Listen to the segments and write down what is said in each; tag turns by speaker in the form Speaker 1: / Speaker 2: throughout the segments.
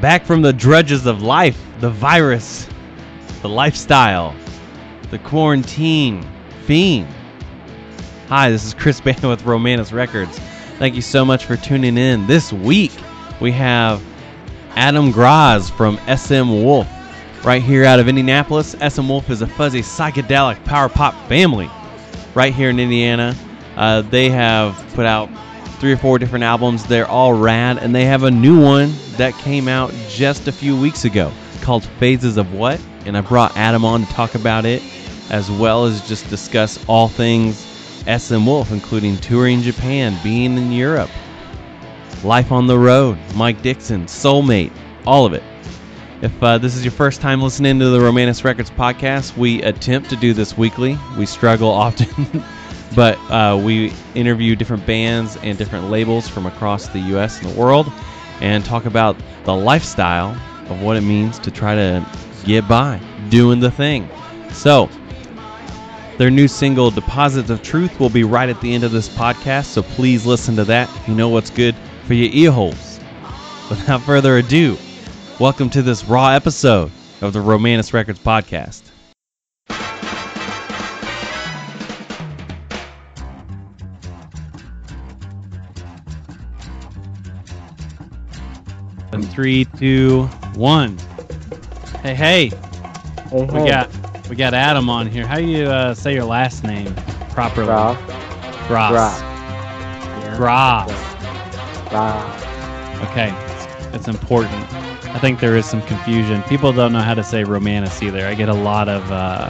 Speaker 1: Back from the drudges of life, the virus, the lifestyle, the quarantine fiend. Hi, this is Chris Bana with Romanus Records. Thank you so much for tuning in. This week we have Adam Graz from SM Wolf right here out of Indianapolis. SM Wolf is a fuzzy psychedelic power pop family right here in Indiana. Uh, they have put out three or four different albums. They're all rad, and they have a new one that came out just a few weeks ago called Phases of What. And I brought Adam on to talk about it as well as just discuss all things SM Wolf, including touring Japan, being in Europe, life on the road, Mike Dixon, Soulmate, all of it. If uh, this is your first time listening to the Romanus Records podcast, we attempt to do this weekly. We struggle often, but uh, we interview different bands and different labels from across the U.S. and the world and talk about the lifestyle of what it means to try to get by doing the thing. So, their new single, Deposits of Truth, will be right at the end of this podcast, so please listen to that if you know what's good for your ear holes. Without further ado, welcome to this raw episode of the Romanus Records podcast. Three, two, one. Hey, hey,
Speaker 2: Hey,
Speaker 1: we
Speaker 2: hey.
Speaker 1: got we got Adam on here. How do you uh, say your last name properly?
Speaker 2: Ross. Ross. Yeah. Ross.
Speaker 1: Okay, it's, important. I think there is some confusion. People don't know how to say Romanus either. I get a lot of uh,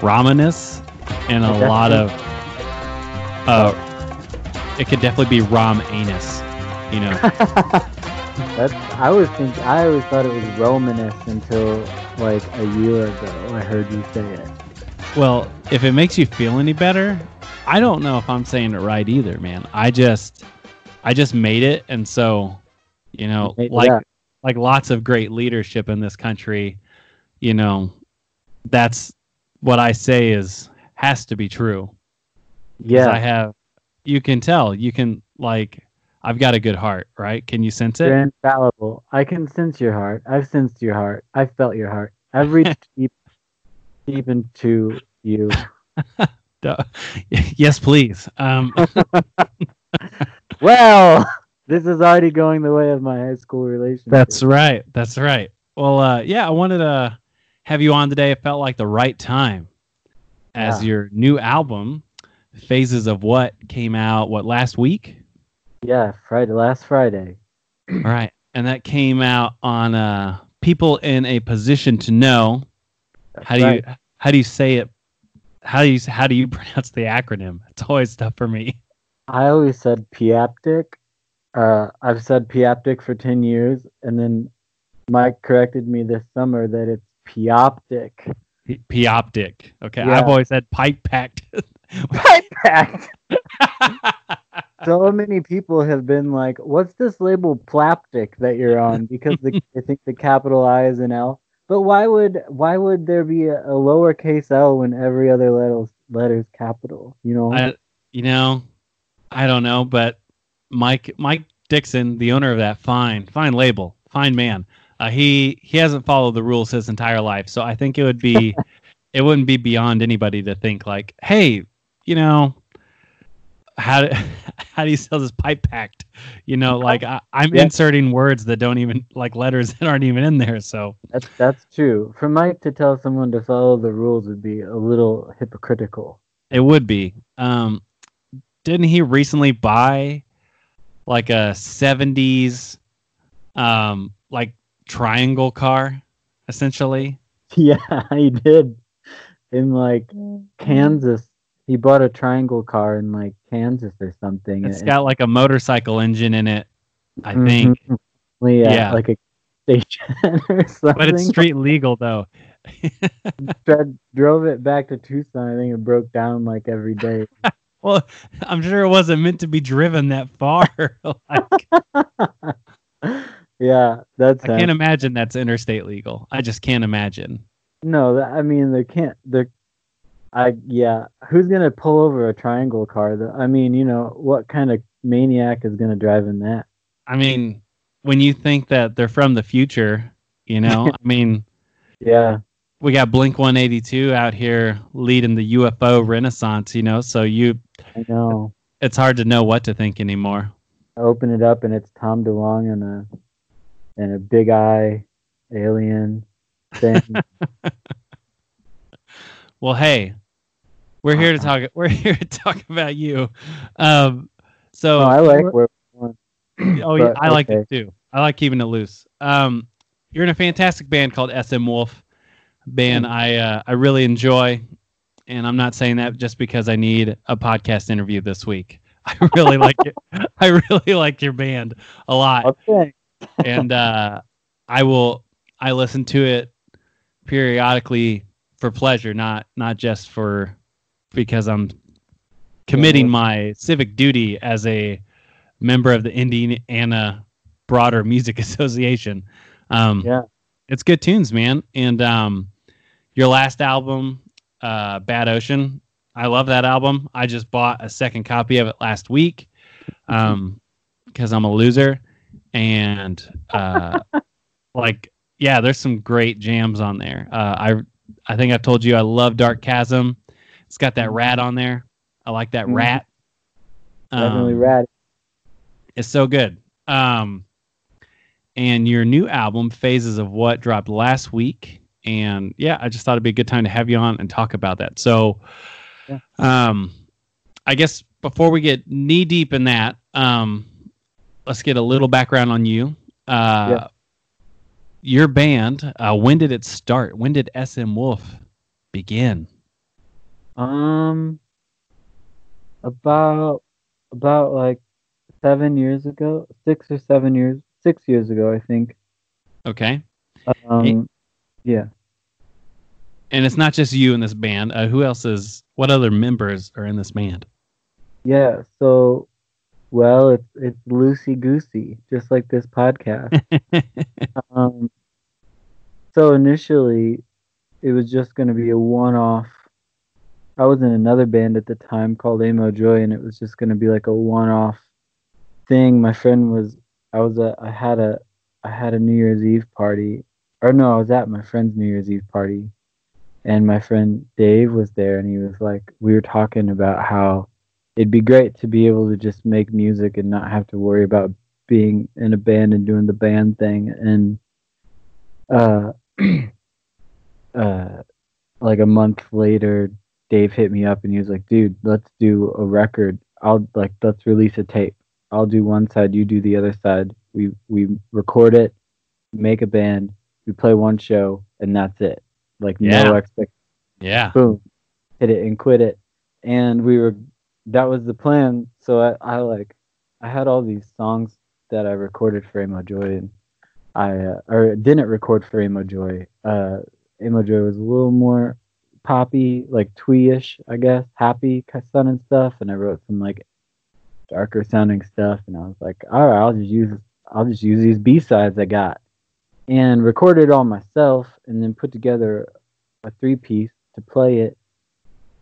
Speaker 1: Romanus and a lot of. Uh, it could definitely be Rom Anus. You know,
Speaker 2: That's I was think I always thought it was Romanus until like a year ago. I heard you say it.
Speaker 1: well, if it makes you feel any better, I don't know if I'm saying it right either, man. I just, I just made it, and so, you know, like
Speaker 2: yeah.
Speaker 1: like lots of great leadership in this country, you know, that's what I say is has to be true.
Speaker 2: Yeah.
Speaker 1: I have you can tell, you can like I've got a good heart, right? Can you sense it?
Speaker 2: You're infallible. I can sense your heart. I've sensed your heart. I've felt your heart. I've reached deep, deep into you.
Speaker 1: Yes, please. Um
Speaker 2: Well, this is already going the way of my high school relationship.
Speaker 1: That's right. That's right. Well, uh, yeah, I wanted to have you on today. It felt like the right time as
Speaker 2: Yeah.
Speaker 1: your new album, Phases of What, came out, what, last week?
Speaker 2: Yeah. Friday, last Friday.
Speaker 1: All right. And that came out on uh, People in a Position to Know.
Speaker 2: That's
Speaker 1: How do
Speaker 2: right.
Speaker 1: you how do you say it? How do you how do you pronounce the acronym? It's always tough for me.
Speaker 2: I always said Piaptic. Uh, I've said Piaptic for 10 years, and then Mike corrected me this summer that it's Pioptic.
Speaker 1: P- Pioptic. Okay.
Speaker 2: Yeah.
Speaker 1: I've always said pipe packed.
Speaker 2: Pipe packed! so many people have been like, what's this label Plaptic that you're on? Because the, I think the capital I is an L. But why would why would there be a, a lowercase L when every other letter letter's capital? You know?
Speaker 1: I, you know, I don't know, but Mike Mike Dixon, the owner of that fine fine label, fine man, uh, he he hasn't followed the rules his entire life, so I think it would be it wouldn't be beyond anybody to think like, hey, you know, how do, how do you sell this pipe packed? You know, like I, I'm
Speaker 2: Yeah.
Speaker 1: inserting words that don't even like letters that aren't even in there, so
Speaker 2: That's that's true. For Mike to tell someone to follow the rules would be a little hypocritical.
Speaker 1: It would be. Um, didn't he recently buy like a '70s, um, like triangle car, essentially?
Speaker 2: Yeah, he did. In like Kansas, he bought a triangle car in like Kansas or something.
Speaker 1: It's
Speaker 2: and-
Speaker 1: got like a motorcycle engine in it, I think,
Speaker 2: Mhm. yeah,
Speaker 1: Yeah.
Speaker 2: like a station or something.
Speaker 1: but it's street legal though.
Speaker 2: Tried- drove it back to Tucson. I think it broke down like every day.
Speaker 1: Well, I'm sure it wasn't meant to be driven that far. like,
Speaker 2: yeah, that's.
Speaker 1: I can't imagine that's interstate legal. I just can't imagine.
Speaker 2: No, I mean there can't there. I yeah, who's gonna pull over a triangle car? Though? I mean, you know, what kind of maniac is gonna drive in that?
Speaker 1: I mean, when you think that they're from the future, you know, I mean,
Speaker 2: Yeah.
Speaker 1: we got Blink 182 out here leading the UFO renaissance, you know, so you
Speaker 2: I know.
Speaker 1: it's hard to know what to think anymore.
Speaker 2: I open it up and it's Tom DeLonge and a and a big eye alien thing.
Speaker 1: Well, hey, we're here to talk we're here to talk about you. Um so
Speaker 2: oh, I like where.
Speaker 1: Oh yeah, I like
Speaker 2: okay.
Speaker 1: it too. I like keeping it loose. Um, you're in a fantastic band called SM Wolf. Band I uh, I really enjoy, and I'm not saying that just because I need a podcast interview this week. I really like it. I really like your band a lot,
Speaker 2: Okay.
Speaker 1: and uh, I will. I listen to it periodically for pleasure, not not just for because I'm committing my civic duty as a member of the Indiana Broader Music Association. Um,
Speaker 2: Yeah.
Speaker 1: it's good tunes, man. And um, your last album, uh, Bad Ocean, I love that album. I just bought a second copy of it last week um, because I'm a loser. And uh, like, yeah, there's some great jams on there. Uh, I I think I've told you I love Dark Chasm. It's got that rat on there. I like that
Speaker 2: Mhm.
Speaker 1: rat.
Speaker 2: Definitely
Speaker 1: Um,
Speaker 2: rad.
Speaker 1: it's so good. Um, and your new album, Phases of What, dropped last week. And yeah, I just thought it'd be a good time to have you on and talk about that. So,
Speaker 2: Yeah.
Speaker 1: um, I guess before we get knee deep in that, um, let's get a little background on you. Uh,
Speaker 2: Yeah.
Speaker 1: Your band, uh, when did it start? When did SM Wolf begin?
Speaker 2: Um, about about like seven years ago, six or seven years, six years ago, I think.
Speaker 1: Okay.
Speaker 2: Um, yeah.
Speaker 1: And it's not just you in this band. Uh, who else is, what other members are in this band?
Speaker 2: Yeah, so well, it's it's loosey goosey, just like this podcast. um, so initially, it was just going to be a one-off. I was in another band at the time called Amo Joy, and it was just going to be like a one-off thing. My friend was, I was a, I had a, I had a New Year's Eve party, or no, I was at my friend's New Year's Eve party, and my friend Dave was there, and he was like, we were talking about how it'd be great to be able to just make music and not have to worry about being in a band and doing the band thing. And uh uh like a month later Dave hit me up and he was like dude let's do a record I'll like let's release a tape I'll do one side you do the other side we we record it make a band we play one show and that's it like
Speaker 1: Yeah.
Speaker 2: no expect
Speaker 1: Yeah.
Speaker 2: boom, hit it and quit it. And we were, that was the plan. So I, I like, I had all these songs that I recorded for Amo Joy, and I, uh, or didn't record for Amo Joy. Uh, Amo Joy was a little more poppy, like twee-ish, I guess, happy sounding stuff. And I wrote some like darker sounding stuff, and I was like, all right, I'll just use, I'll just use these B sides I got, and recorded it all myself, and then put together a three piece to play it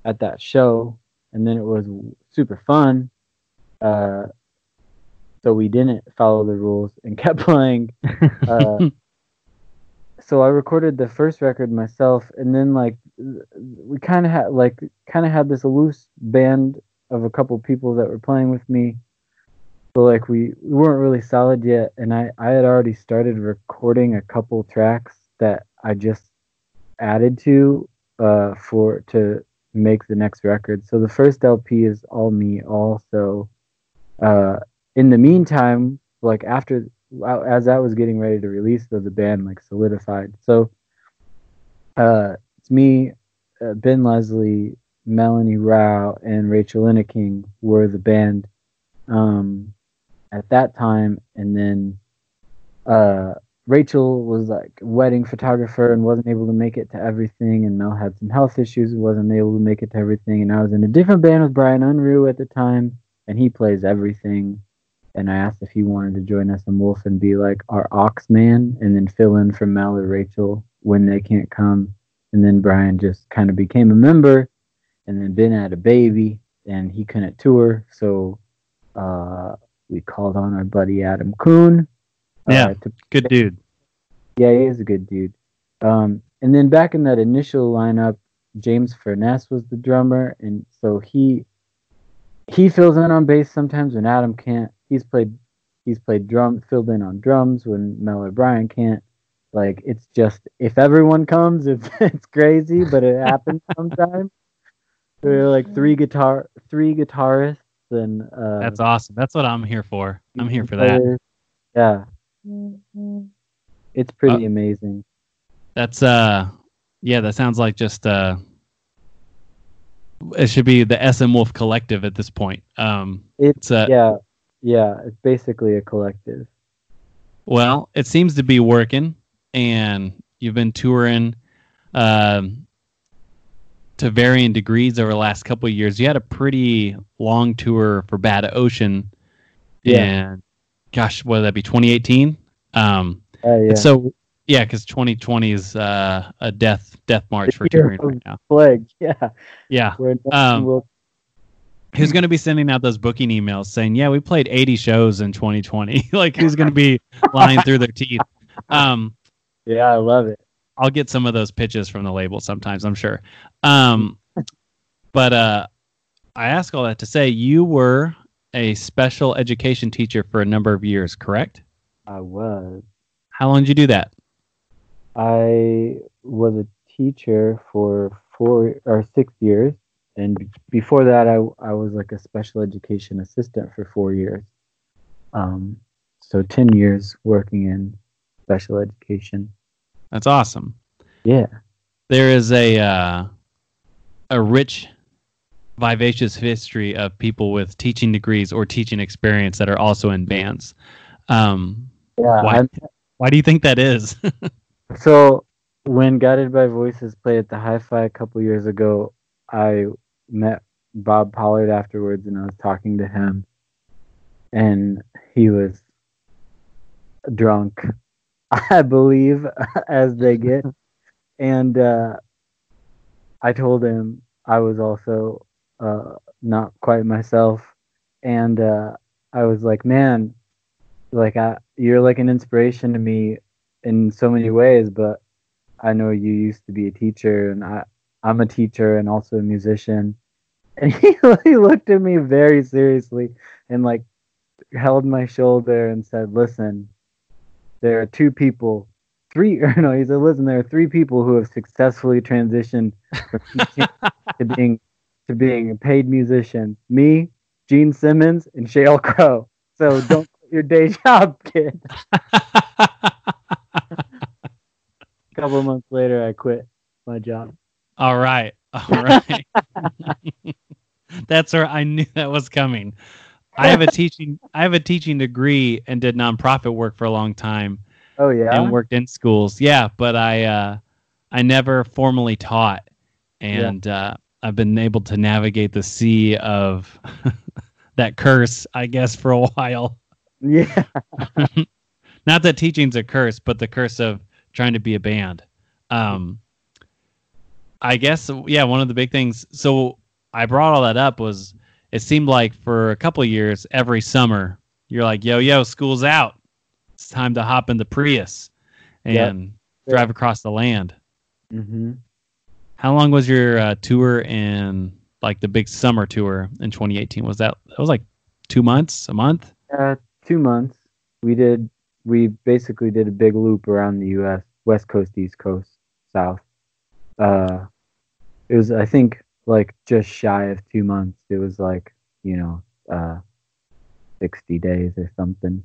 Speaker 2: at that show, and then it was super fun. Uh, so we didn't follow the rules and kept playing. Uh, so I recorded the first record myself, and then like we kind of had like kind of had this loose band of a couple people that were playing with me. but like we, we weren't really solid yet, and I I had already started recording a couple tracks that I just added to uh, for to make the next record. So the first LP is all me. Also, uh, in the meantime, like after as I was getting ready to release, though the band like solidified. So uh, it's me, uh, Ben Leslie, Melanie Rao, and Rachel Inneking were the band um, at that time, and then. Uh, Rachel was like wedding photographer and wasn't able to make it to everything, and Mel had some health issues and wasn't able to make it to everything. And I was in a different band with Brian Unruh at the time, and he plays everything. And I asked if he wanted to join SM Wolf and be like our ox man, and then fill in for Mel or Rachel when they can't come. And then Brian just kind of became a member, and then Ben had a baby, and he couldn't tour, so uh, we called on our buddy Adam Kuhn
Speaker 3: Yeah.
Speaker 2: Uh, to,
Speaker 3: Good dude.
Speaker 2: yeah, he is a good dude. Um, and then back in that initial lineup, James Furness was the drummer, and so he he fills in on bass sometimes when Adam can't. He's played he's played drum filled in on drums when Mel or Brian can't. Like it's just if everyone comes, it's it's crazy, but it happens sometimes. There are like three guitar three guitarists and uh,
Speaker 1: That's awesome. That's what I'm here for. I'm here for that.
Speaker 2: Yeah, it's pretty amazing.
Speaker 1: That's uh yeah, that sounds like just uh it should be the SM Wolf Collective at this point. Um
Speaker 2: It's
Speaker 1: uh,
Speaker 2: yeah, yeah. It's basically a collective.
Speaker 1: well, it seems to be working and you've been touring um to varying degrees over the last couple of years. You had a pretty long tour for Bad Ocean
Speaker 2: Yeah.
Speaker 1: and gosh, what would that be 2018? Um
Speaker 2: Uh, yeah.
Speaker 1: so yeah, because 2020 is uh, a death death march for touring right now.
Speaker 2: Plague. Yeah.
Speaker 1: Yeah,
Speaker 2: Where
Speaker 1: Um,
Speaker 2: will-
Speaker 1: who's going to be sending out those booking emails saying, "Yeah, we played 80 shows in 2020"? like, who's going to be lying through their teeth? Um,
Speaker 2: yeah, I love it.
Speaker 1: I'll get some of those pitches from the label sometimes, I'm sure. Um, but uh, I ask all that to say you were a special education teacher for a number of years, correct?
Speaker 2: I was.
Speaker 1: How long did you do that?
Speaker 2: I was a teacher for four or six years, and before that, I I was like a special education assistant for four years. Um, so ten years working in special education.
Speaker 1: That's awesome.
Speaker 2: Yeah.
Speaker 1: there is a uh, a rich, vivacious history of people with teaching degrees or teaching experience that are also in bands. Um,
Speaker 2: Yeah.
Speaker 1: Why?
Speaker 2: I'm-
Speaker 1: why do you think that is?
Speaker 2: So when Guided by Voices played at the Hi-Fi a couple years ago, I met Bob Pollard afterwards, and I was talking to him, and he was drunk, I believe, as they get, and uh, I told him I was also uh, not quite myself, and uh, I was like, man, like I, you're like an inspiration to me in so many ways, but I know you used to be a teacher, and I I'm a teacher and also a musician. And he, he looked at me very seriously and like held my shoulder and said, "Listen, there are two people, three or no, he said, listen, there are three people who have successfully transitioned from teaching to being to being a paid musician. Me, Gene Simmons, and Sheryl Crow. So don't quit your day job, kid." A couple of months later, I quit my job.
Speaker 1: all right, all right. That's where I knew that was coming. I have a teaching I have a teaching degree and did nonprofit work for a long time.
Speaker 2: Oh yeah.
Speaker 1: and worked in schools. Yeah, but I uh, I never formally taught, and uh, I've been able to navigate the sea of that curse, I guess, for a while.
Speaker 2: yeah.
Speaker 1: Not that teaching's a curse, but the curse of trying to be a band. Um, I guess, yeah, one of the big things. So I brought all that up was it seemed like for a couple of years, every summer, you're like, yo, yo, school's out. It's time to hop in the Prius
Speaker 2: Yep.
Speaker 1: and drive across the land.
Speaker 2: hmm
Speaker 1: How long was your uh, tour in like the big summer tour in 2018? Was that that was like two months, a month?
Speaker 2: Uh, two months. We did. We basically did a big loop around the U.S. West Coast, East Coast, South. Uh, it was, I think, like just shy of two months. It was like you know, uh, sixty days or something.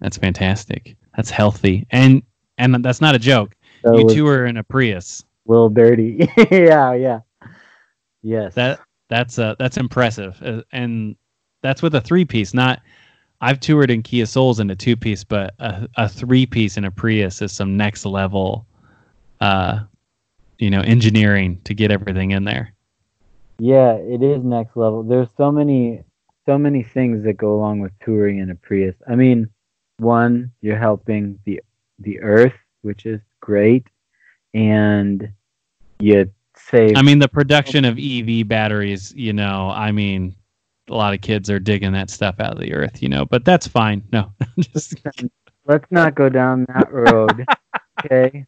Speaker 1: That's fantastic. That's healthy, and and that's not a joke.
Speaker 2: So
Speaker 1: you
Speaker 2: two
Speaker 1: are in a Prius.
Speaker 2: a little dirty. yeah, yeah. Yes.
Speaker 1: That that's uh that's impressive, uh, and that's with a three piece. Not I've toured in Kia Souls in a two piece, but a, a three piece in a Prius is some next level, uh, you know, engineering to get everything in there.
Speaker 2: Yeah, it is next level. There's so many so many things that go along with touring in a Prius. I mean, one, you're helping the the earth, which is great, and you save
Speaker 1: I mean, the production of EV batteries, you know, I mean, a lot of kids are digging that stuff out of the earth, you know, but that's fine. No, just
Speaker 2: let's not go down that road. Okay.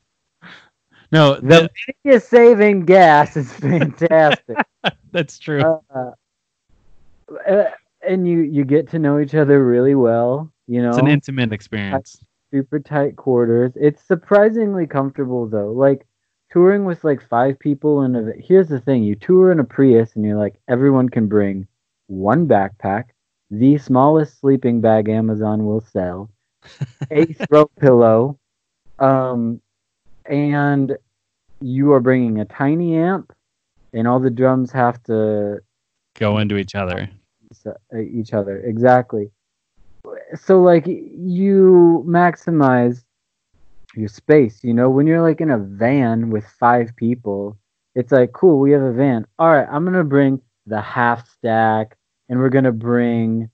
Speaker 1: No,
Speaker 2: The media saving gas is fantastic.
Speaker 1: that's true.
Speaker 2: uh, uh, and you you get to know each other really well. You know,
Speaker 1: it's an intimate experience.
Speaker 2: super tight quarters. It's surprisingly comfortable though. Like touring with like five people in a. Here's the thing: you tour in a Prius, and you're like everyone can bring one backpack, the smallest sleeping bag Amazon will sell, a throw pillow, um, and you are bringing a tiny amp, and all the drums have to
Speaker 1: Go into each other.
Speaker 2: uh, each other exactly. So like you maximize your space you know? When you're like in a van with five people it's like cool we have a van. All right i'm gonna bring the half stack and we're gonna bring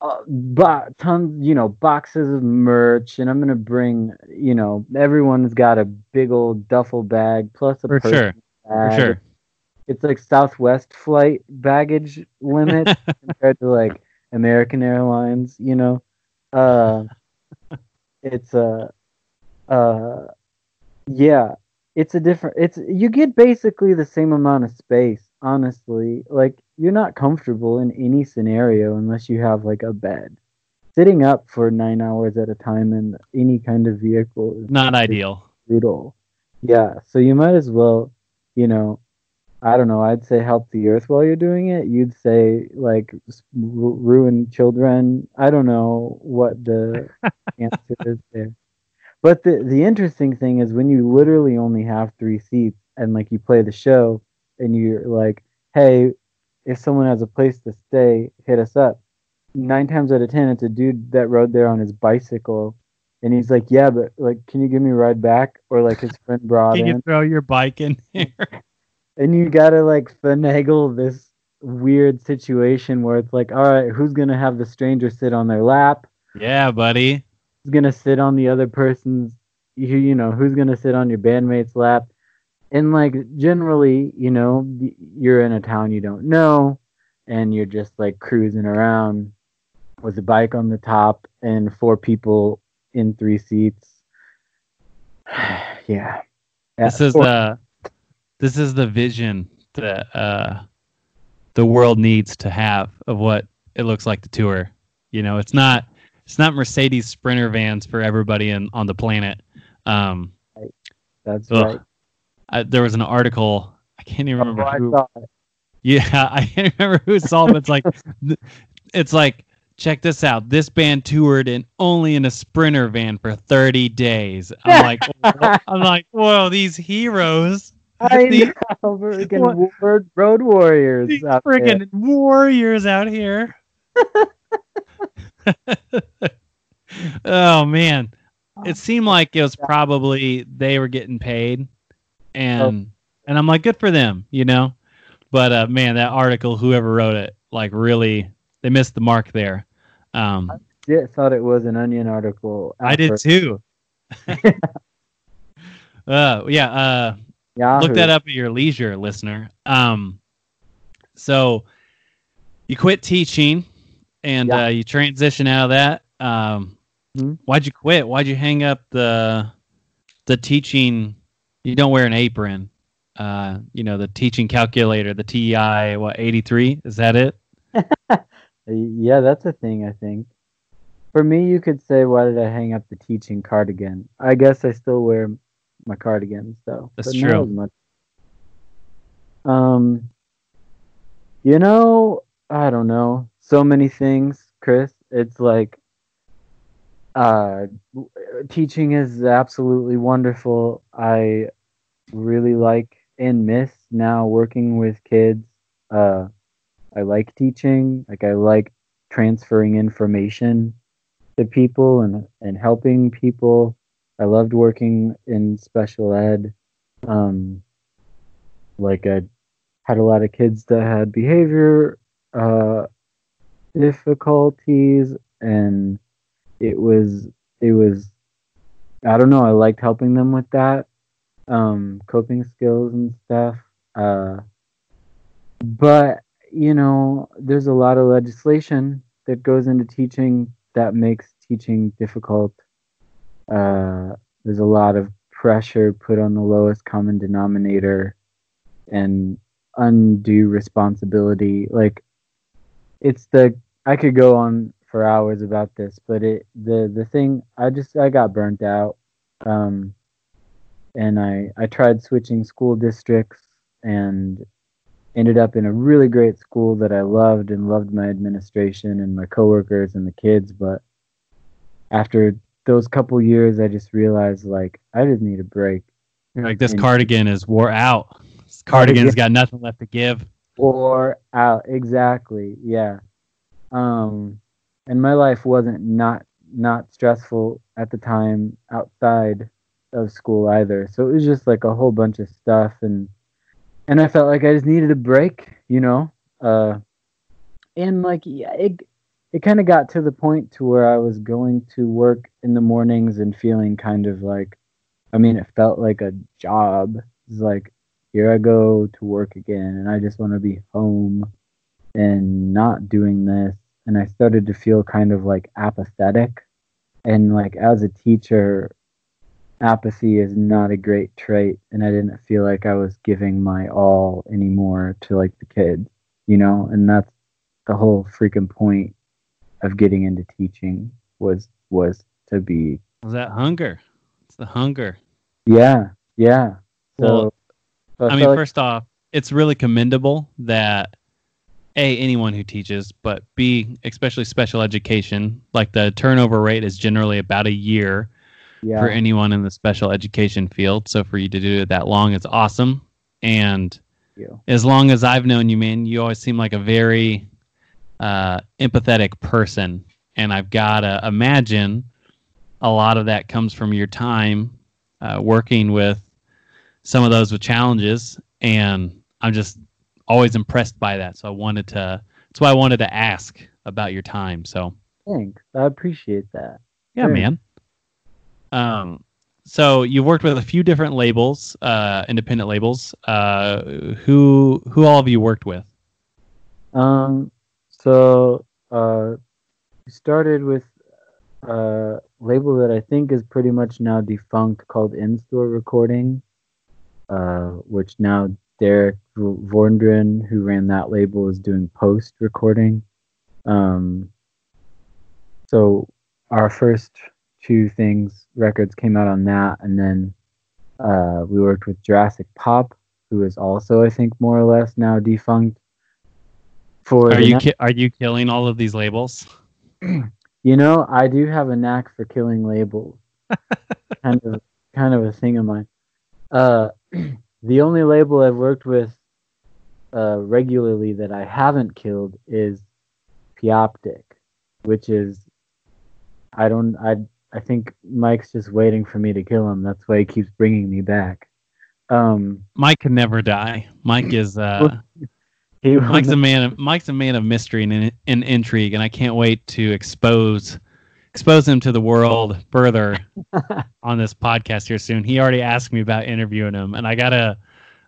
Speaker 2: uh, bo- tons you know boxes of merch and i'm gonna bring you know everyone's got a big old duffel bag plus a
Speaker 1: For sure. For sure.
Speaker 2: it's like Southwest flight baggage limit compared to like American Airlines, you know. Uh it's uh uh yeah, it's a different it's you get basically the same amount of space, honestly. Like you're not comfortable in any scenario unless you have like a bed. Sitting up for 9 hours at a time in any kind of vehicle is
Speaker 1: Not ideal.
Speaker 2: brutal. Yeah, so you might as well, you know, I don't know. I'd say help the earth while you're doing it. You'd say like ru- ruin children. I don't know what the answer is there. But the the interesting thing is when you literally only have three seats and like you play the show and you're like, hey, if someone has a place to stay, hit us up. Nine times out of ten, it's a dude that rode there on his bicycle and he's like, "Yeah, but like, can you give me a ride back?" Or like his friend brought
Speaker 1: Can you throw your bike in here?
Speaker 2: and you gotta like finagle this weird situation where it's like, "All right, who's gonna have the stranger sit on their lap?
Speaker 1: yeah, buddy.
Speaker 2: Who's gonna sit on the other person's? You you know, who's gonna sit on your bandmate's lap?" And like generally, you know, you're in a town you don't know, and you're just like cruising around with a bike on the top and four people in three seats. yeah.
Speaker 1: This
Speaker 2: Yeah,
Speaker 1: is
Speaker 2: or-
Speaker 1: the this is the vision that uh, the world needs to have of what it looks like to tour. You know, it's not it's not Mercedes Sprinter vans for everybody in, on the planet. Um,
Speaker 2: that's right.
Speaker 1: I, there was an article. I can't even oh, remember
Speaker 2: Oh,
Speaker 1: who. Yeah, I can't remember who saw it. But it's like, it's like, check this out. This band toured in only in a sprinter van for 30 days. I'm like, whoa- I'm like, whoa, these heroes,
Speaker 2: I
Speaker 1: These-
Speaker 2: know, freaking
Speaker 1: What?
Speaker 2: road warriors
Speaker 1: these
Speaker 2: there.
Speaker 1: warriors out here. oh man, it oh. seemed like it was probably they were getting paid, and and I'm like, good for them, you know. But uh, man, that article, whoever wrote it, like really, they missed the mark there. Um,
Speaker 2: Yeah, thought it was an Onion article.
Speaker 1: I did too. uh, yeah. Uh,
Speaker 2: Yahoo.
Speaker 1: look that up at your leisure, listener. Um, so you quit teaching and
Speaker 2: Yeah.
Speaker 1: uh, you transition out of that. Um,
Speaker 2: Mhm.
Speaker 1: Why'd you quit? Why'd you hang up the the teaching? You don't wear an apron. Uh, you know the teaching calculator, the TI what eighty three? Is that it?
Speaker 2: Yeah, that's a thing. I think. For me, you could say, "Why did I hang up the teaching cardigan?" I guess I still wear my cardigans though.
Speaker 1: That's true.
Speaker 2: Much. Um, you know, I don't know. So many things, Chris. It's like, uh, teaching is absolutely wonderful. I really like and miss now working with kids. Uh, I like teaching. Like I like transferring information to people and and helping people. I loved working in special ed. Um, like I had a lot of kids that had behavior uh, difficulties, and it was it was I don't know. I liked helping them with that, um, coping skills and stuff. Uh, but you know, there's a lot of legislation that goes into teaching that makes teaching difficult uh, there's a lot of pressure put on the lowest common denominator and undue responsibility. Like it's the I could go on for hours about this, but it the the thing I just I got burnt out. Um and I I tried switching school districts and ended up in a really great school that I loved and loved my administration and my coworkers and the kids, but after those couple years I just realized like I just need a break.
Speaker 1: Like this
Speaker 2: And-
Speaker 1: cardigan is wore out. This cardigan's got nothing left to give.
Speaker 2: or out exactly yeah um and my life wasn't not not stressful at the time outside of school either. So it was just like a whole bunch of stuff and and i felt like i just needed a break you know? Uh and like yeah it it kind of got to the point to where i was going to work in the mornings and feeling kind of like i mean it felt like a job. It's like here I go to work again, and I just want to be home and not doing this. And I started to feel kind of like apathetic. And like as a teacher, apathy is not a great trait. And I didn't feel like I was giving my all anymore to like the kids, you know? And that's the whole freaking point of getting into teaching was was to be
Speaker 1: Was that hunger? It's the hunger.
Speaker 2: yeah yeah so
Speaker 1: Well,
Speaker 2: so
Speaker 1: I mean,
Speaker 2: like-
Speaker 1: first off, it's really commendable that a anyone who teaches, but b especially special education, like the turnover rate is generally about a year
Speaker 2: yeah.
Speaker 1: for anyone in the special education field. So for you to do it that long, it's awesome. And as long as I've known you, man, you always seem like a very uh, empathetic person, and I've gotta imagine a lot of that comes from your time uh, working with some of those with challenges, and I'm just always impressed by that. So I wanted to. That's why I wanted to ask about your time. So
Speaker 2: Thanks. I appreciate that.
Speaker 1: yeah, man. Um, so you've worked with a few different labels, uh, independent labels. Uh, who who all have you worked with?
Speaker 2: Um, so uh, we started with a label that I think is pretty much now defunct called In-Store Recording, uh, which now Derek Vordren, who ran that label, is doing post recording. Um, so our first two things records came out on that, and then uh, we worked with Jurassic Pop, who is also I think more or less now defunct. For
Speaker 1: Are you ki- are you killing all of these labels?
Speaker 2: you know, I do have a knack for killing labels. kind of kind of a thing of mine. Uh the only label I've worked with uh regularly that I haven't killed is Pioptic, which is I don't I I think Mike's just waiting for me to kill him. That's why he keeps bringing me back. Um
Speaker 1: Mike can never die. Mike is uh,
Speaker 2: he
Speaker 1: Mike's a man. Of, Mike's a man of mystery and, and intrigue, and I can't wait to expose expose him to the world further on this podcast here soon. He already asked me about interviewing him, and I gotta,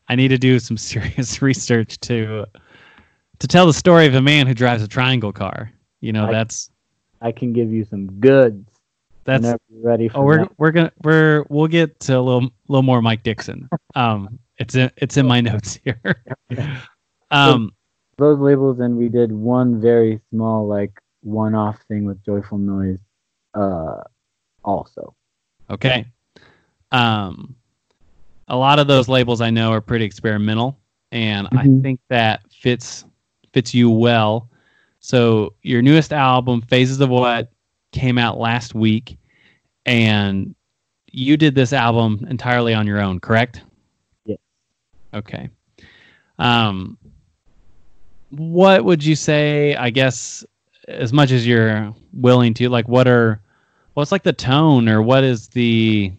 Speaker 1: I need to do some serious research to to tell the story of a man who drives a triangle car. You know,
Speaker 2: I-
Speaker 1: that's
Speaker 2: I can give you some goods.
Speaker 1: that's.
Speaker 2: ready for
Speaker 1: Oh, we're
Speaker 2: that.
Speaker 1: we're gonna we're we'll get to a little little more Mike Dixon. Um, it's in it's in my notes here. um,
Speaker 2: those labels and we did one very small like one-off thing with joyful noise uh also
Speaker 1: Okay. Um, a lot of those labels I know are pretty experimental, and I
Speaker 2: Mhm.
Speaker 1: think that fits fits you well. So your newest album, Phases of What, came out last week, and you did this album entirely on your own, correct?
Speaker 2: Yes.
Speaker 1: Okay. Um, what would you say? I guess as much as you're willing to, like, what are what's like the tone or what is the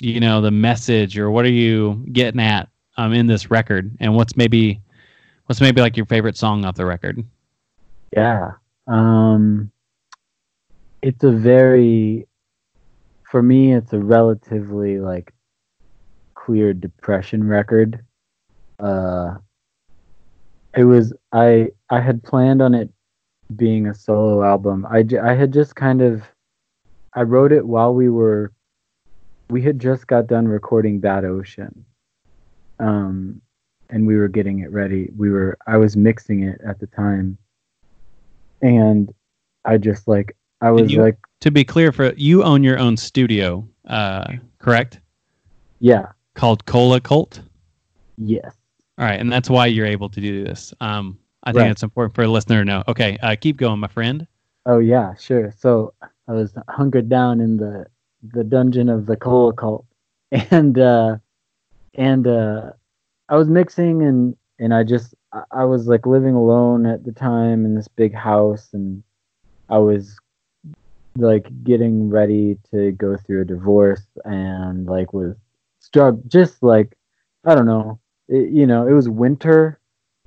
Speaker 1: you know the message or what are you getting at um in this record? And what's maybe what's maybe like your favorite song off the record?
Speaker 2: Yeah um it's a very for me it's a relatively like clear depression record. Uh it was i i had planned on it being a solo album I, I had just kind of I wrote it while we were we had just got done recording Bad Ocean. Um and we were getting it ready. We were I was mixing it at the time. And I just like I was
Speaker 1: you-
Speaker 2: like
Speaker 1: To be clear, for you own your own studio, uh, correct?
Speaker 2: yeah,
Speaker 1: Called Cola Cult.
Speaker 2: yes.
Speaker 1: All right, and that's why you're able to do this. Um, I think
Speaker 2: Right.
Speaker 1: it's important for a listener to know. Okay, uh, keep going, my friend.
Speaker 2: Oh yeah, sure. So I was hunkered down in the the dungeon of the coal cult, and uh, and uh, I was mixing and and I just I, I was like living alone at the time in this big house, and I was like getting ready to go through a divorce, and like was struck just like I don't know, it, you know, it was winter,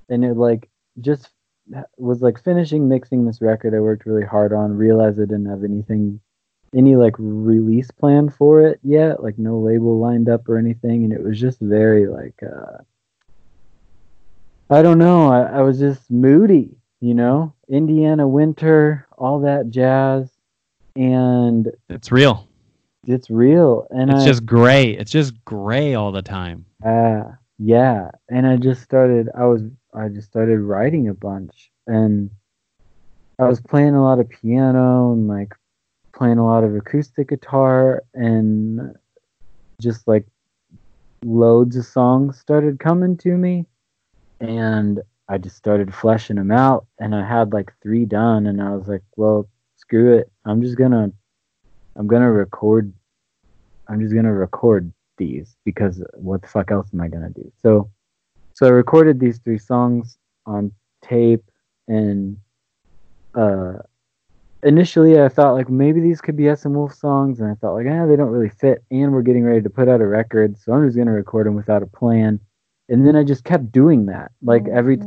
Speaker 2: and it like just was like finishing mixing this record I worked really hard on, realized I didn't have anything any like release plan for it yet, like no label lined up or anything, and it was just very like uh I don't know, I, I was just moody, you know? Indiana winter, all that jazz, and
Speaker 1: It's real.
Speaker 2: it's real. And
Speaker 1: It's
Speaker 2: I
Speaker 1: just gray. It's just gray all the time.
Speaker 2: Uh, yeah, and I just started. I was. I just started writing a bunch, and I was playing a lot of piano and like playing a lot of acoustic guitar, and just like loads of songs started coming to me, and I just started fleshing them out, and I had like three done, and I was like, well, screw it, I'm just gonna, I'm gonna record. I'm just gonna record these because what the fuck else am I gonna do? So, so I recorded these three songs on tape, and uh, initially I thought like maybe these could be SM Wolf songs, and I thought like, ah, they don't really fit, and we're getting ready to put out a record, so I'm just gonna record them without a plan. And then I just kept doing that, like every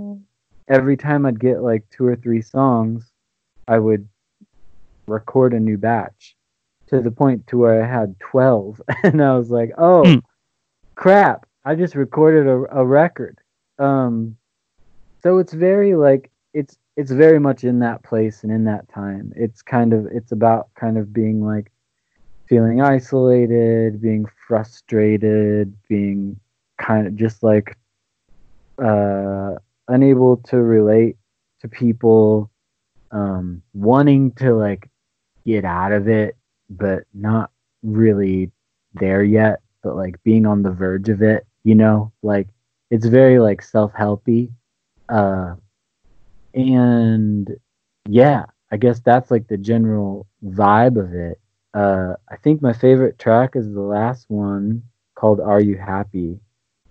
Speaker 2: every time I'd get like two or three songs, I would record a new batch to the point to where I had 12 and I was like, "Oh,
Speaker 1: Hmm.
Speaker 2: crap. I just recorded a, a record." Um so it's very like it's it's very much in that place and in that time. It's kind of it's about kind of being like feeling isolated, being frustrated, being kind of just like uh unable to relate to people um wanting to like get out of it but not really there yet but like being on the verge of it you know like it's very like self-helpy uh and yeah i guess that's like the general vibe of it uh i think my favorite track is the last one called are you happy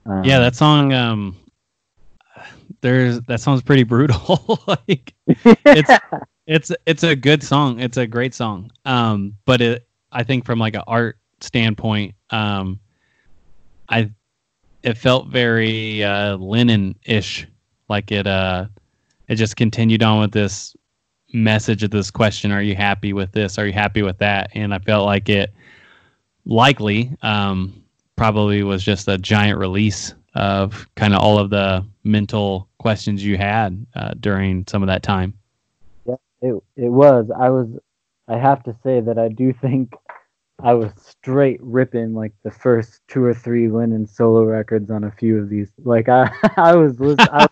Speaker 2: um,
Speaker 1: Yeah, that song. Um, there's that sounds pretty brutal. like it's it's it's a good song. It's a great song. Um, but it I think from like an art standpoint, um, I it felt very uh, Lennon ish. Like it uh, it just continued on with this message of this question: Are you happy with this? Are you happy with that? And I felt like it likely um, probably was just a giant release of kind of all of the mental questions you had uh, during some of that time.
Speaker 2: Yeah, it it was. I was. I have to say that I do think I was straight ripping like the first two or three Lennon solo records on a few of these. Like I, I was, I,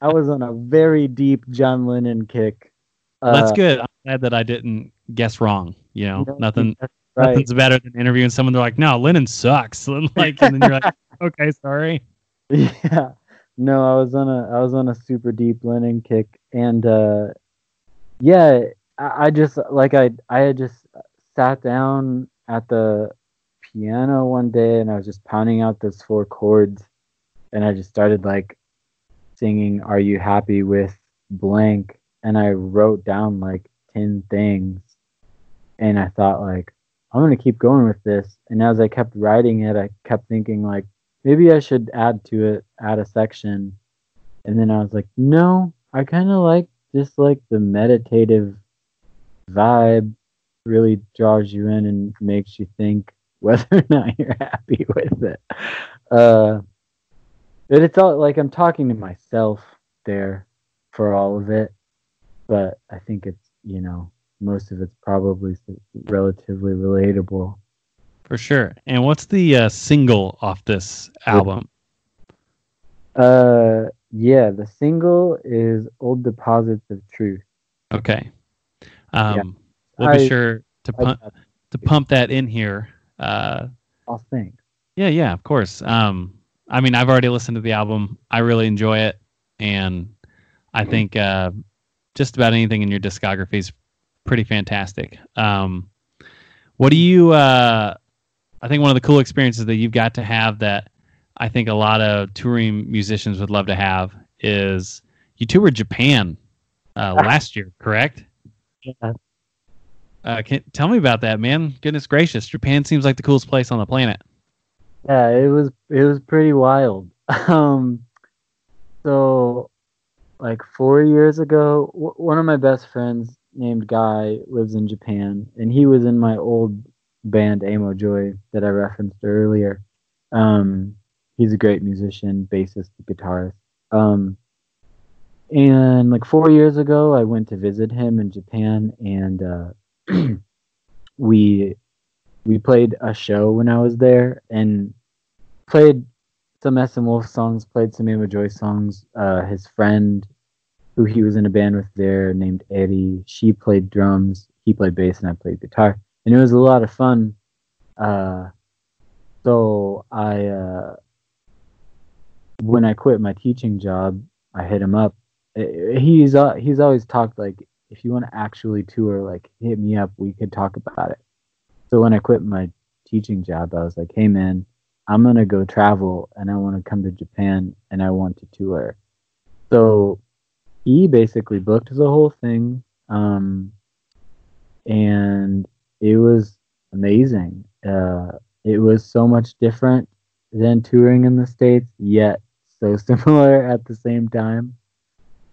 Speaker 2: I was on a very deep John Lennon kick.
Speaker 1: That's
Speaker 2: Uh,
Speaker 1: good. I'm glad that I didn't guess wrong. You know,
Speaker 2: no,
Speaker 1: nothing.
Speaker 2: Right.
Speaker 1: Nothing's better than interviewing someone. They're like, "No, Lennon sucks." And like, and then you're like, "Okay, sorry."
Speaker 2: yeah no i was on a i was on a super deep lennon kick and uh yeah I, I just like i i had just sat down at the piano one day and i was just pounding out those four chords and i just started like singing are you happy with blank? And i wrote down like 10 things. And i thought like i'm gonna keep going with this. And as i kept writing it i kept thinking like maybe I should add to it, add a section. And then I was like, no, I kind of like just like the meditative vibe really draws you in and makes you think whether or not you're happy with it. Uh, but it's all like I'm talking to myself there for all of it. But I think it's, you know, most of it's probably relatively relatable.
Speaker 1: For sure. And what's the uh, single off this album?
Speaker 2: Uh, yeah, the single is "Old Deposits of Truth."
Speaker 1: Okay. Um,
Speaker 2: Yeah.
Speaker 1: We'll be sure to pump to pump that in here. Uh,
Speaker 2: I'll think.
Speaker 1: yeah, yeah, of course. Um, I mean, I've already listened to the album. I really enjoy it, and I think uh, just about anything in your discography is pretty fantastic. Um, what do you? Uh, I think one of the cool experiences that you've got to have that I think a lot of touring musicians would love to have is you toured Japan uh, last year, correct?
Speaker 2: Yeah.
Speaker 1: Uh, can, tell me about that, man. Goodness gracious, Japan seems like the coolest place on the planet.
Speaker 2: Yeah, it was it was pretty wild. Um, so like four years ago, w- one of my best friends named Guy lives in Japan, and he was in my old band Amo Joy that I referenced earlier. Um, he's a great musician, bassist, guitarist. Um, and like four years ago, I went to visit him in Japan, and uh, we we played a show when I was there, and played some SM Wolf songs, played some Amo Joy songs. Uh, his friend, who he was in a band with there, named Eddie, she played drums, he played bass, and I played guitar, and it was a lot of fun. Uh, so I, uh, when I quit my teaching job, I hit him up. He's uh, he's always talked like, if you want to actually tour, like hit me up, we could talk about it. So when I quit my teaching job, I was like, hey man, I'm gonna go travel and I want to come to Japan and I want to tour. So he basically booked the whole thing, um, and it was amazing. Uh, it was so much different than touring in the states, yet so similar at the same time.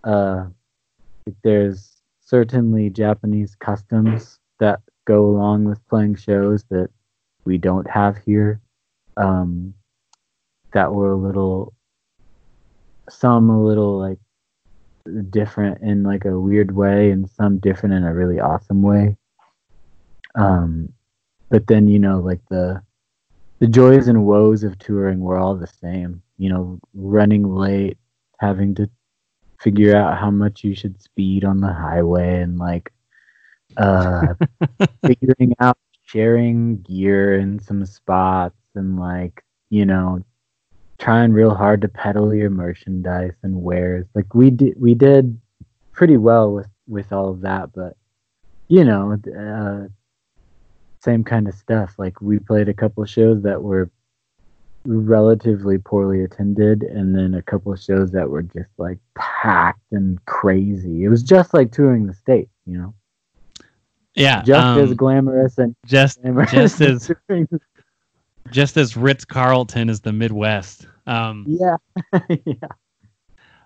Speaker 2: Uh, there's certainly Japanese customs that go along with playing shows that we don't have here um, that were a little, some a little like different in like a weird way, and some different in a really awesome way. Um, but then you know, like the the joys and woes of touring were all the same. You know, running late, having to figure out how much you should speed on the highway, and like uh, figuring out sharing gear in some spots and like you know trying real hard to peddle your merchandise and wares. Like we did we did pretty well with with all of that but you know uh same kind of stuff. Like we played a couple of shows that were relatively poorly attended and then a couple of shows that were just like packed and crazy it was just like touring the state you know
Speaker 1: Yeah,
Speaker 2: just
Speaker 1: um,
Speaker 2: as glamorous and
Speaker 1: just
Speaker 2: glamorous
Speaker 1: just as just as Ritz Carlton is the Midwest. Um,
Speaker 2: Yeah. yeah.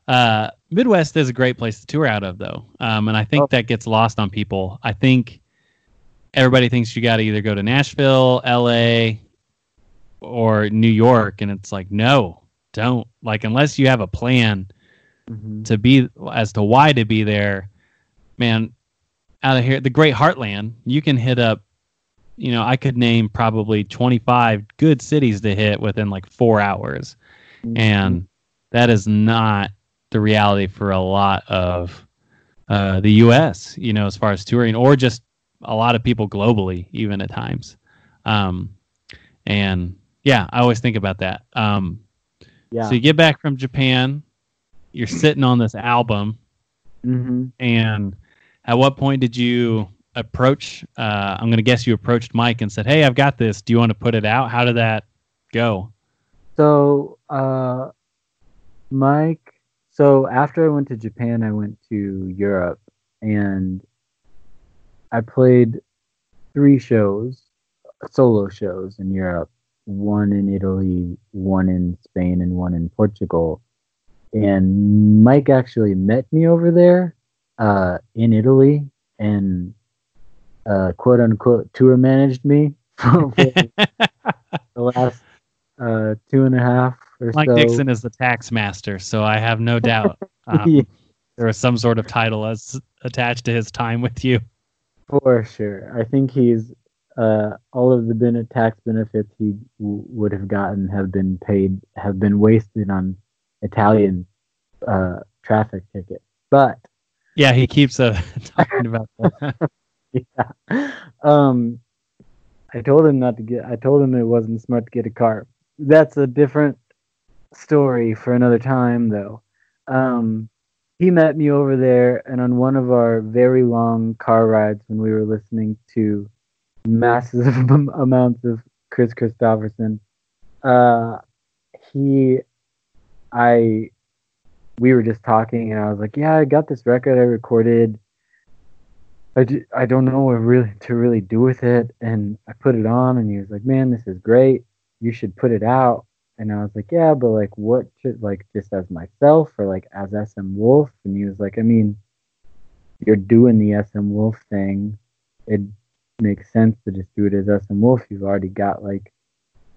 Speaker 1: uh, Midwest is a great place to tour out of, though, um, and I think
Speaker 2: Oh.
Speaker 1: that gets lost on people. I think everybody thinks you got to either go to Nashville, L.A., or New York, and it's like, no, don't. Like, unless you have a plan
Speaker 2: Mhm.
Speaker 1: to be as to why to be there, man. Out of here, the Great Heartland, you can hit up. You know, I could name probably 25 good cities to hit within like four hours and that is not the reality for a lot of uh, the U.S. You know, as far as touring, or just a lot of people globally, even at times. Um, and yeah, I always think about that. Um,
Speaker 2: yeah.
Speaker 1: So you get back from Japan, you're sitting on this album,
Speaker 2: hmm
Speaker 1: and at what point did you approach? Uh, I'm going to guess you approached Mike and said, "Hey, I've got this. Do you want to put it out?" How did that go?
Speaker 2: So, uh, Mike, so after I went to Japan, I went to Europe and I played three shows, solo shows in Europe one in Italy, one in Spain, and one in Portugal. And Mike actually met me over there uh, in Italy and uh, quote unquote tour managed me for the last uh, two and a half or
Speaker 1: Mike
Speaker 2: so.
Speaker 1: Dixon is the tax master, so I have no doubt um,
Speaker 2: Yeah.
Speaker 1: there was some sort of title as attached to his time with you.
Speaker 2: For sure. I think he's uh, all of the ben- tax benefits he w- would have gotten have been paid have been wasted on Italian uh, traffic tickets. But
Speaker 1: Yeah, he keeps uh, talking about that.
Speaker 2: yeah, um, I told him not to get. I told him it wasn't smart to get a car. That's a different story for another time, though. Um, he met me over there, and on one of our very long car rides when we were listening to massive amounts of Kris Kristofferson, uh, he, I, we were just talking, and I was like, "Yeah, I got this record I recorded." I don't know what really to really do with it. And I put it on, and he was like, "Man, this is great. You should put it out." And I was like, "Yeah, but like, what should like just as myself or like as SM Wolf?" And he was like, "I mean, you're doing the SM Wolf thing. It makes sense to just do it as SM Wolf. You've already got like,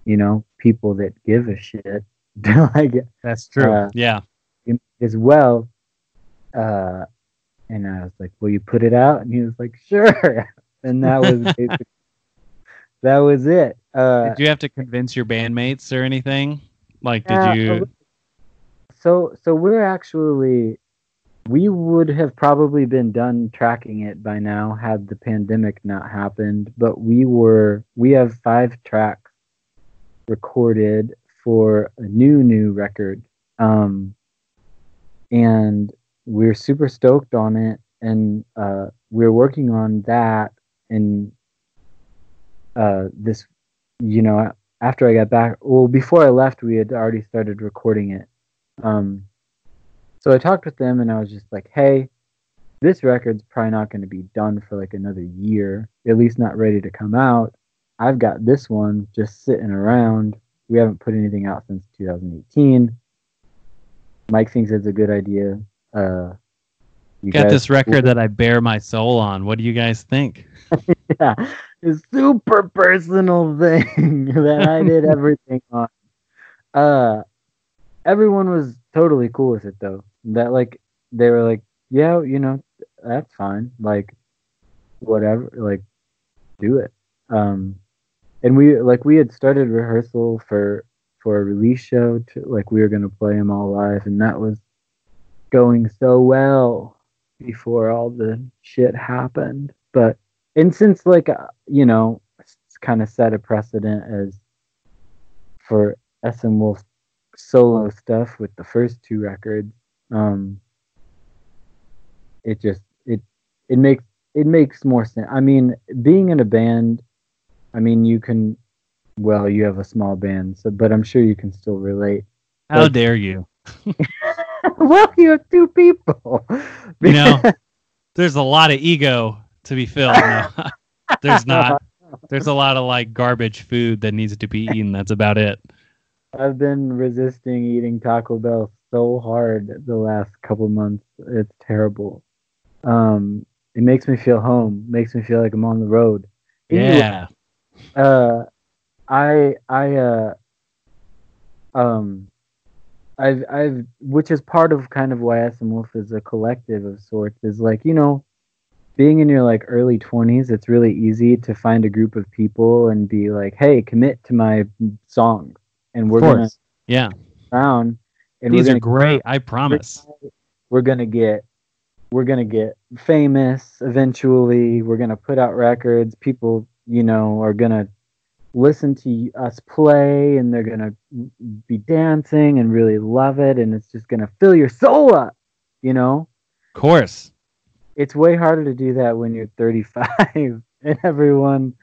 Speaker 2: you know, people that give a shit like
Speaker 1: That's true.
Speaker 2: Uh,
Speaker 1: yeah.
Speaker 2: as well. Uh, and I was like, "Will you put it out?" And he was like, "Sure." And that was that was it. Uh,
Speaker 1: Did you have to convince your bandmates or anything? Like, did you?
Speaker 2: So so we're actually we would have probably been done tracking it by now had the pandemic not happened. But we were we have five tracks recorded for a new new record. Um, and we're super stoked on it and uh, we're working on that and uh, this you know after i got back well before i left we had already started recording it um, so i talked with them and i was just like hey this record's probably not going to be done for like another year at least not ready to come out i've got this one just sitting around we haven't put anything out since 2018 mike thinks it's a good idea uh, you
Speaker 1: Got
Speaker 2: guys-
Speaker 1: this record that I bare my soul on. What do you guys think?
Speaker 2: yeah, a super personal thing that I did everything on. Uh, everyone was totally cool with it though. That like they were like, yeah, you know, that's fine. Like, whatever. Like, do it. Um, and we like we had started rehearsal for for a release show. To, like we were gonna play them all live, and that was going so well before all the shit happened. But and since like uh, you know, it's kind of set a precedent as for SM Wolf solo stuff with the first two records. Um, it just it it makes it makes more sense. I mean, being in a band, I mean, you can. Well, you have a small band, so but I'm sure you can still relate.
Speaker 1: How
Speaker 2: Like-
Speaker 1: dare you?
Speaker 2: well, you have two people.
Speaker 1: You know, there's a lot of ego to be filled. No, there's not. There's a lot of like garbage food that needs to be eaten. That's about it.
Speaker 2: I've been resisting eating Taco Bell so hard the last couple months. It's terrible. Um, it makes me feel home. Makes me feel like I'm on the road.
Speaker 1: Yeah.
Speaker 2: uh, I I uh, um, I've I've which is part of kind of why SM Wolf is a collective of sorts. Is like you know, being in your like early twenties, it's really easy to find a group of people and be like, hey, commit to my song, and we're gonna.
Speaker 1: Yeah.
Speaker 2: around and
Speaker 1: These
Speaker 2: we're
Speaker 1: are great. I promise.
Speaker 2: we're gonna get we're gonna get famous eventually we're gonna put out records people you know are gonna listen to us play and they're gonna be dancing and really love it and it's just gonna fill your soul up you know
Speaker 1: Of course.
Speaker 2: it's way harder to do that when you're 35 and everyone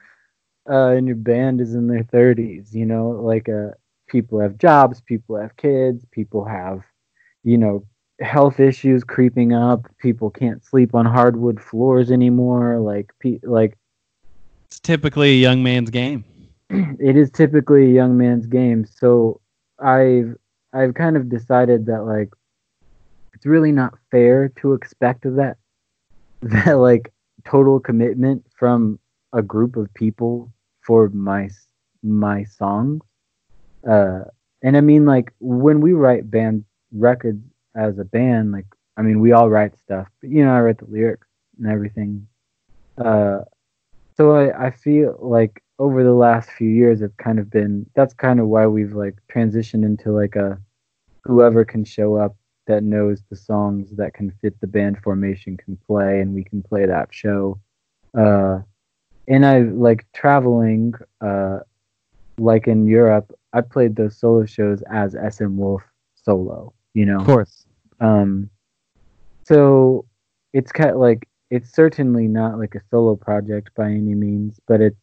Speaker 2: uh, in your band is in their 30s. You know, like uh, people have jobs, people have kids, people have, you know, health issues creeping up. People can't sleep on hardwood floors anymore. Like, pe- like
Speaker 1: It's typically a young man's game.
Speaker 2: it is typically a young man's game. So I've I've kind of decided that like it's really not fair to expect that that like total commitment from a group of people for my my songs. Uh, and I mean like when we write band records as a band, like I mean we all write stuff, but you know I write the lyrics and everything. Uh, so I, I feel like over the last few years, it's kind of been that's kind of why we've like transitioned into like a whoever can show up that knows the songs that can fit the band formation can play, and we can play that show. Uh, and I like traveling, uh, like in Europe. I played those solo shows as SM Wolf solo, you know.
Speaker 1: Of course.
Speaker 2: Um, so it's kind of like it's certainly not like a solo project by any means, but it's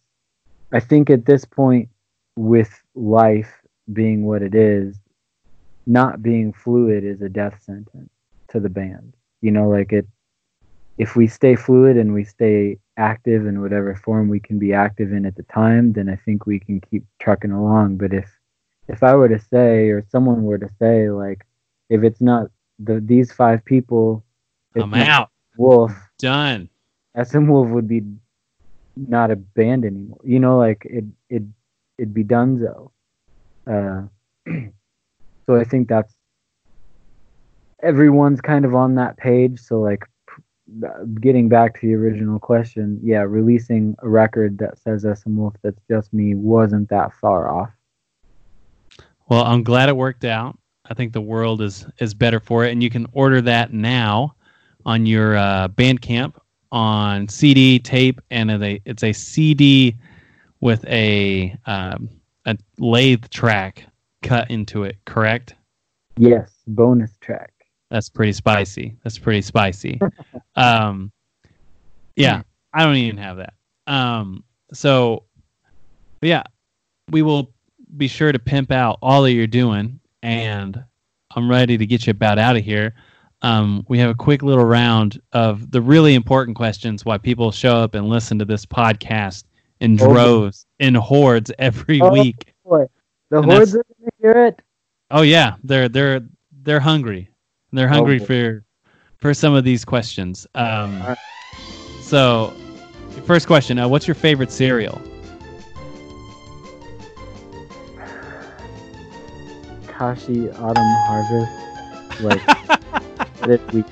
Speaker 2: I think at this point with life being what it is, not being fluid is a death sentence to the band. You know, like it if we stay fluid and we stay active in whatever form we can be active in at the time, then I think we can keep trucking along. But if if I were to say or someone were to say like if it's not the these five people
Speaker 1: I'm out.
Speaker 2: Wolf,
Speaker 1: Done.
Speaker 2: SM Wolf would be not a band anymore. You know, like it it it'd be Dunzo. Uh, so I think that's everyone's kind of on that page. So like getting back to the original question, yeah, releasing a record that says SM Wolf that's just me wasn't that far off.
Speaker 1: Well, I'm glad it worked out. I think the world is is better for it, and you can order that now on your uh, Bandcamp on CD, tape, and a, it's a CD with a um, a lathe track cut into it. Correct?
Speaker 2: Yes, bonus track.
Speaker 1: That's pretty spicy. That's pretty spicy. um, yeah, I don't even have that. Um, so, yeah, we will be sure to pimp out all that you're doing, and I'm ready to get you about out of here. Um, we have a quick little round of the really important questions why people show up and listen to this podcast in
Speaker 2: Oh,
Speaker 1: droves, in hordes every
Speaker 2: Oh.
Speaker 1: week.
Speaker 2: Boy, the
Speaker 1: And
Speaker 2: hordes are gonna hear it.
Speaker 1: Oh yeah, they're they're they're hungry. They're hungry
Speaker 2: boy.
Speaker 1: for for some of these questions. Um,
Speaker 2: Alright.
Speaker 1: so, first question: uh, What's your favorite cereal?
Speaker 2: Kashi Autumn Harvest. Like it, we,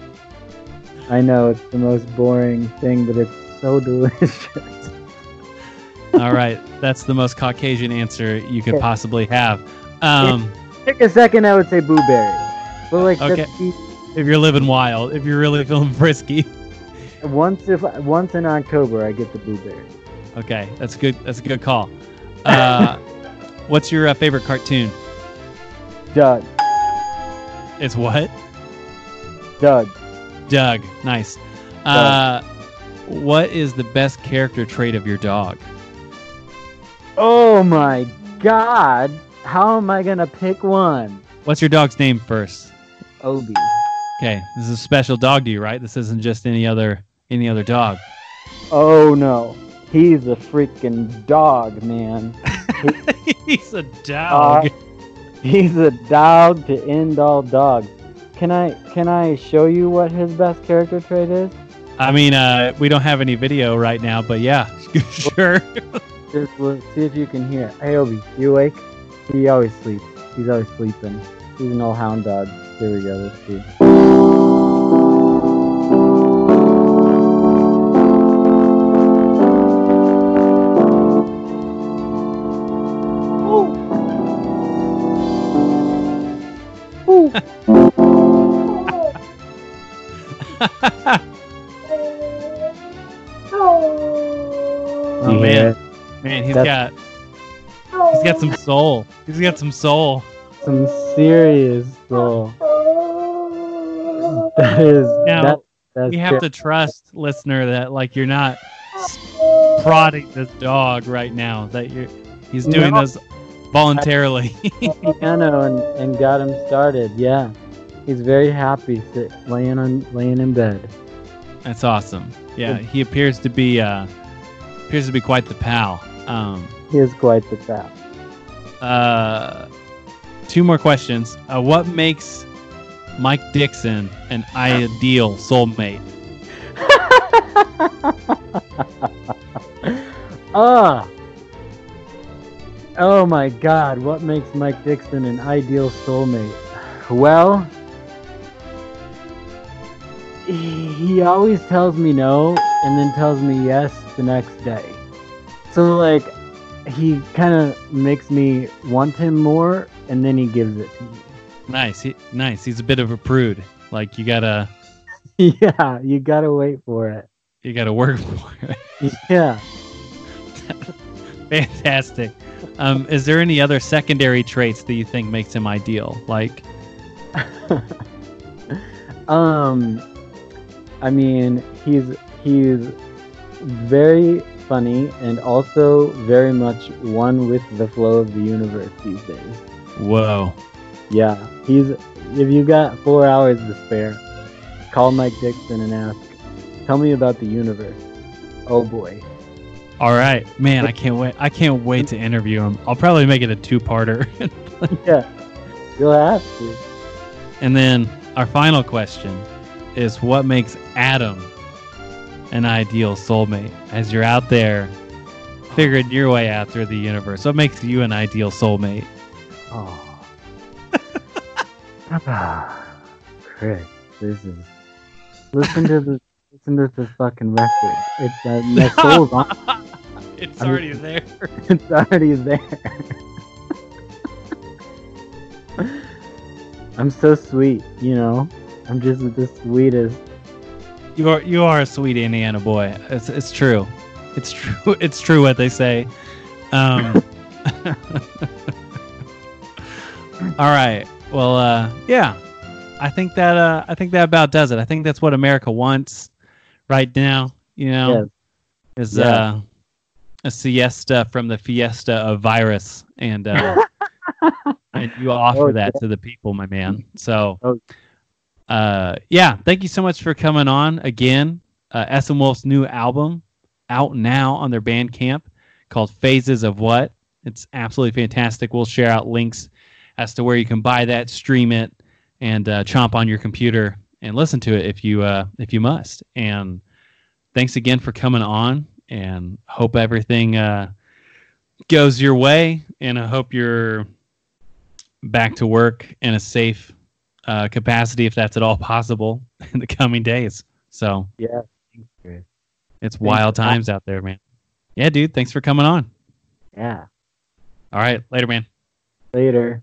Speaker 2: I know it's the most boring thing, but it's so delicious.
Speaker 1: All right, that's the most Caucasian answer you could possibly have. Um,
Speaker 2: Take a second, I would say blueberry. But like
Speaker 1: Okay. if you're living wild, if you're really feeling frisky.
Speaker 2: once if once in October I get the blueberry.
Speaker 1: Okay, that's good. That's a good call. Uh, what's your uh, favorite cartoon?
Speaker 2: Doug.
Speaker 1: It's what?
Speaker 2: Doug.
Speaker 1: Doug. Nice. Uh, what is the best character trait of your dog?
Speaker 2: Oh my god. How am I gonna pick one?
Speaker 1: What's your dog's name first?
Speaker 2: Obi.
Speaker 1: Okay, this is a special dog to you, right? This isn't just any other any other dog.
Speaker 2: Oh no. He's a freaking dog, man.
Speaker 1: He's a dog.
Speaker 2: He's a dog to end all dogs. Can I can I show you what his best character trait is?
Speaker 1: I mean, uh, we don't have any video right now, but yeah, sure.
Speaker 2: Just look, see if you can hear. Hey Obi, you awake? He always sleeps. He's always sleeping. He's an old hound dog. Here we go. Let's see.
Speaker 1: Got some soul. He's got some soul.
Speaker 2: some serious soul. That is
Speaker 1: Now,
Speaker 2: that, that's
Speaker 1: You have to trust, listener, that like you're not prodding this dog right now. That you're he's doing
Speaker 2: No.
Speaker 1: this voluntarily.
Speaker 2: piano and, and got him started. Yeah, he's very happy sit, laying on laying in bed.
Speaker 1: That's awesome. Yeah, he appears to be uh appears to be quite the pal. Um,
Speaker 2: He is quite the sap.
Speaker 1: Uh, two more questions. Uh, what makes Mike Dixon an ideal soulmate?
Speaker 2: Ah. Oh my God! What makes Mike Dixon an ideal soulmate? Well, he always tells me no and then tells me yes the next day. So like he kind of makes me want him more and then he gives it to me.
Speaker 1: Nice. He, nice. He's a bit of a prude. Like you gotta
Speaker 2: yeah, you gotta wait for it.
Speaker 1: you gotta work for it.
Speaker 2: Yeah.
Speaker 1: Fantastic. Um, is there any other secondary traits that you think makes him ideal? Like,
Speaker 2: um, I mean, he's he's very funny and also very much one with the flow of the universe these days.
Speaker 1: whoa.
Speaker 2: Yeah, he's. If you got four hours to spare, call Mike Dixon and ask, "Tell me about the universe." Oh boy.
Speaker 1: All right, man. I can't wait. I can't wait to interview him. I'll probably make it a two-parter.
Speaker 2: Yeah, you'll have to.
Speaker 1: and then our final question is, what makes Adam an ideal soulmate? As you're out there figuring your way out through the universe, what makes you an ideal soulmate?
Speaker 2: Oh. Ah, Chris, this is. Listen to the. Listen to this fucking record. It's uh, my soul's on.
Speaker 1: It's
Speaker 2: I mean-
Speaker 1: already there.
Speaker 2: It's already there. I'm so sweet, you know. I'm just the sweetest.
Speaker 1: You are you are a sweet Indiana boy. It's it's true. It's true. It's true what they say. Um, all right. Well, uh, yeah. I think that uh, I think that about does it. I think that's what America wants right now. You know,
Speaker 2: Yes.
Speaker 1: is
Speaker 2: Yeah.
Speaker 1: uh, a siesta from the fiesta of virus, and uh, and you offer
Speaker 2: Oh,
Speaker 1: that to the people, my man. So,
Speaker 2: Oh.
Speaker 1: Uh, yeah, thank you so much for coming on again. Uh, SM Wolf's new album out now on their Bandcamp called Phases of What. It's absolutely fantastic. We'll share out links as to where you can buy that, stream it, and uh, chomp on your computer and listen to it if you uh, if you must. And thanks again for coming on. And hope everything uh, goes your way. And I hope you're back to work in a safe uh, capacity, if that's at all possible, in the coming days. So
Speaker 2: Yeah. Thanks,
Speaker 1: it's wild
Speaker 2: for
Speaker 1: times out there, man. Yeah, dude. Thanks for coming on.
Speaker 2: Yeah.
Speaker 1: All right, later, man.
Speaker 2: Later.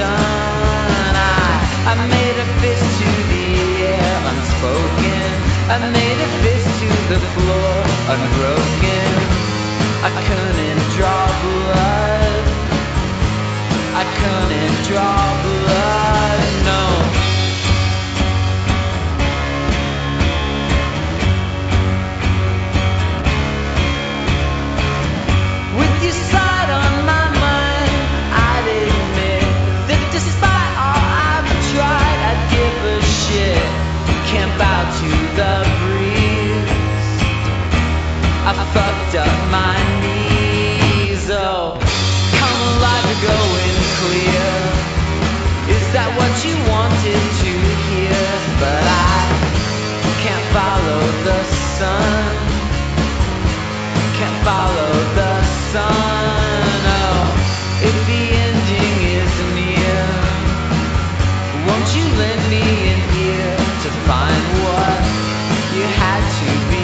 Speaker 4: done. I, I made a fist to the air, unspoken. I made a fist to the floor, unbroken. I couldn't draw blood. I couldn't draw be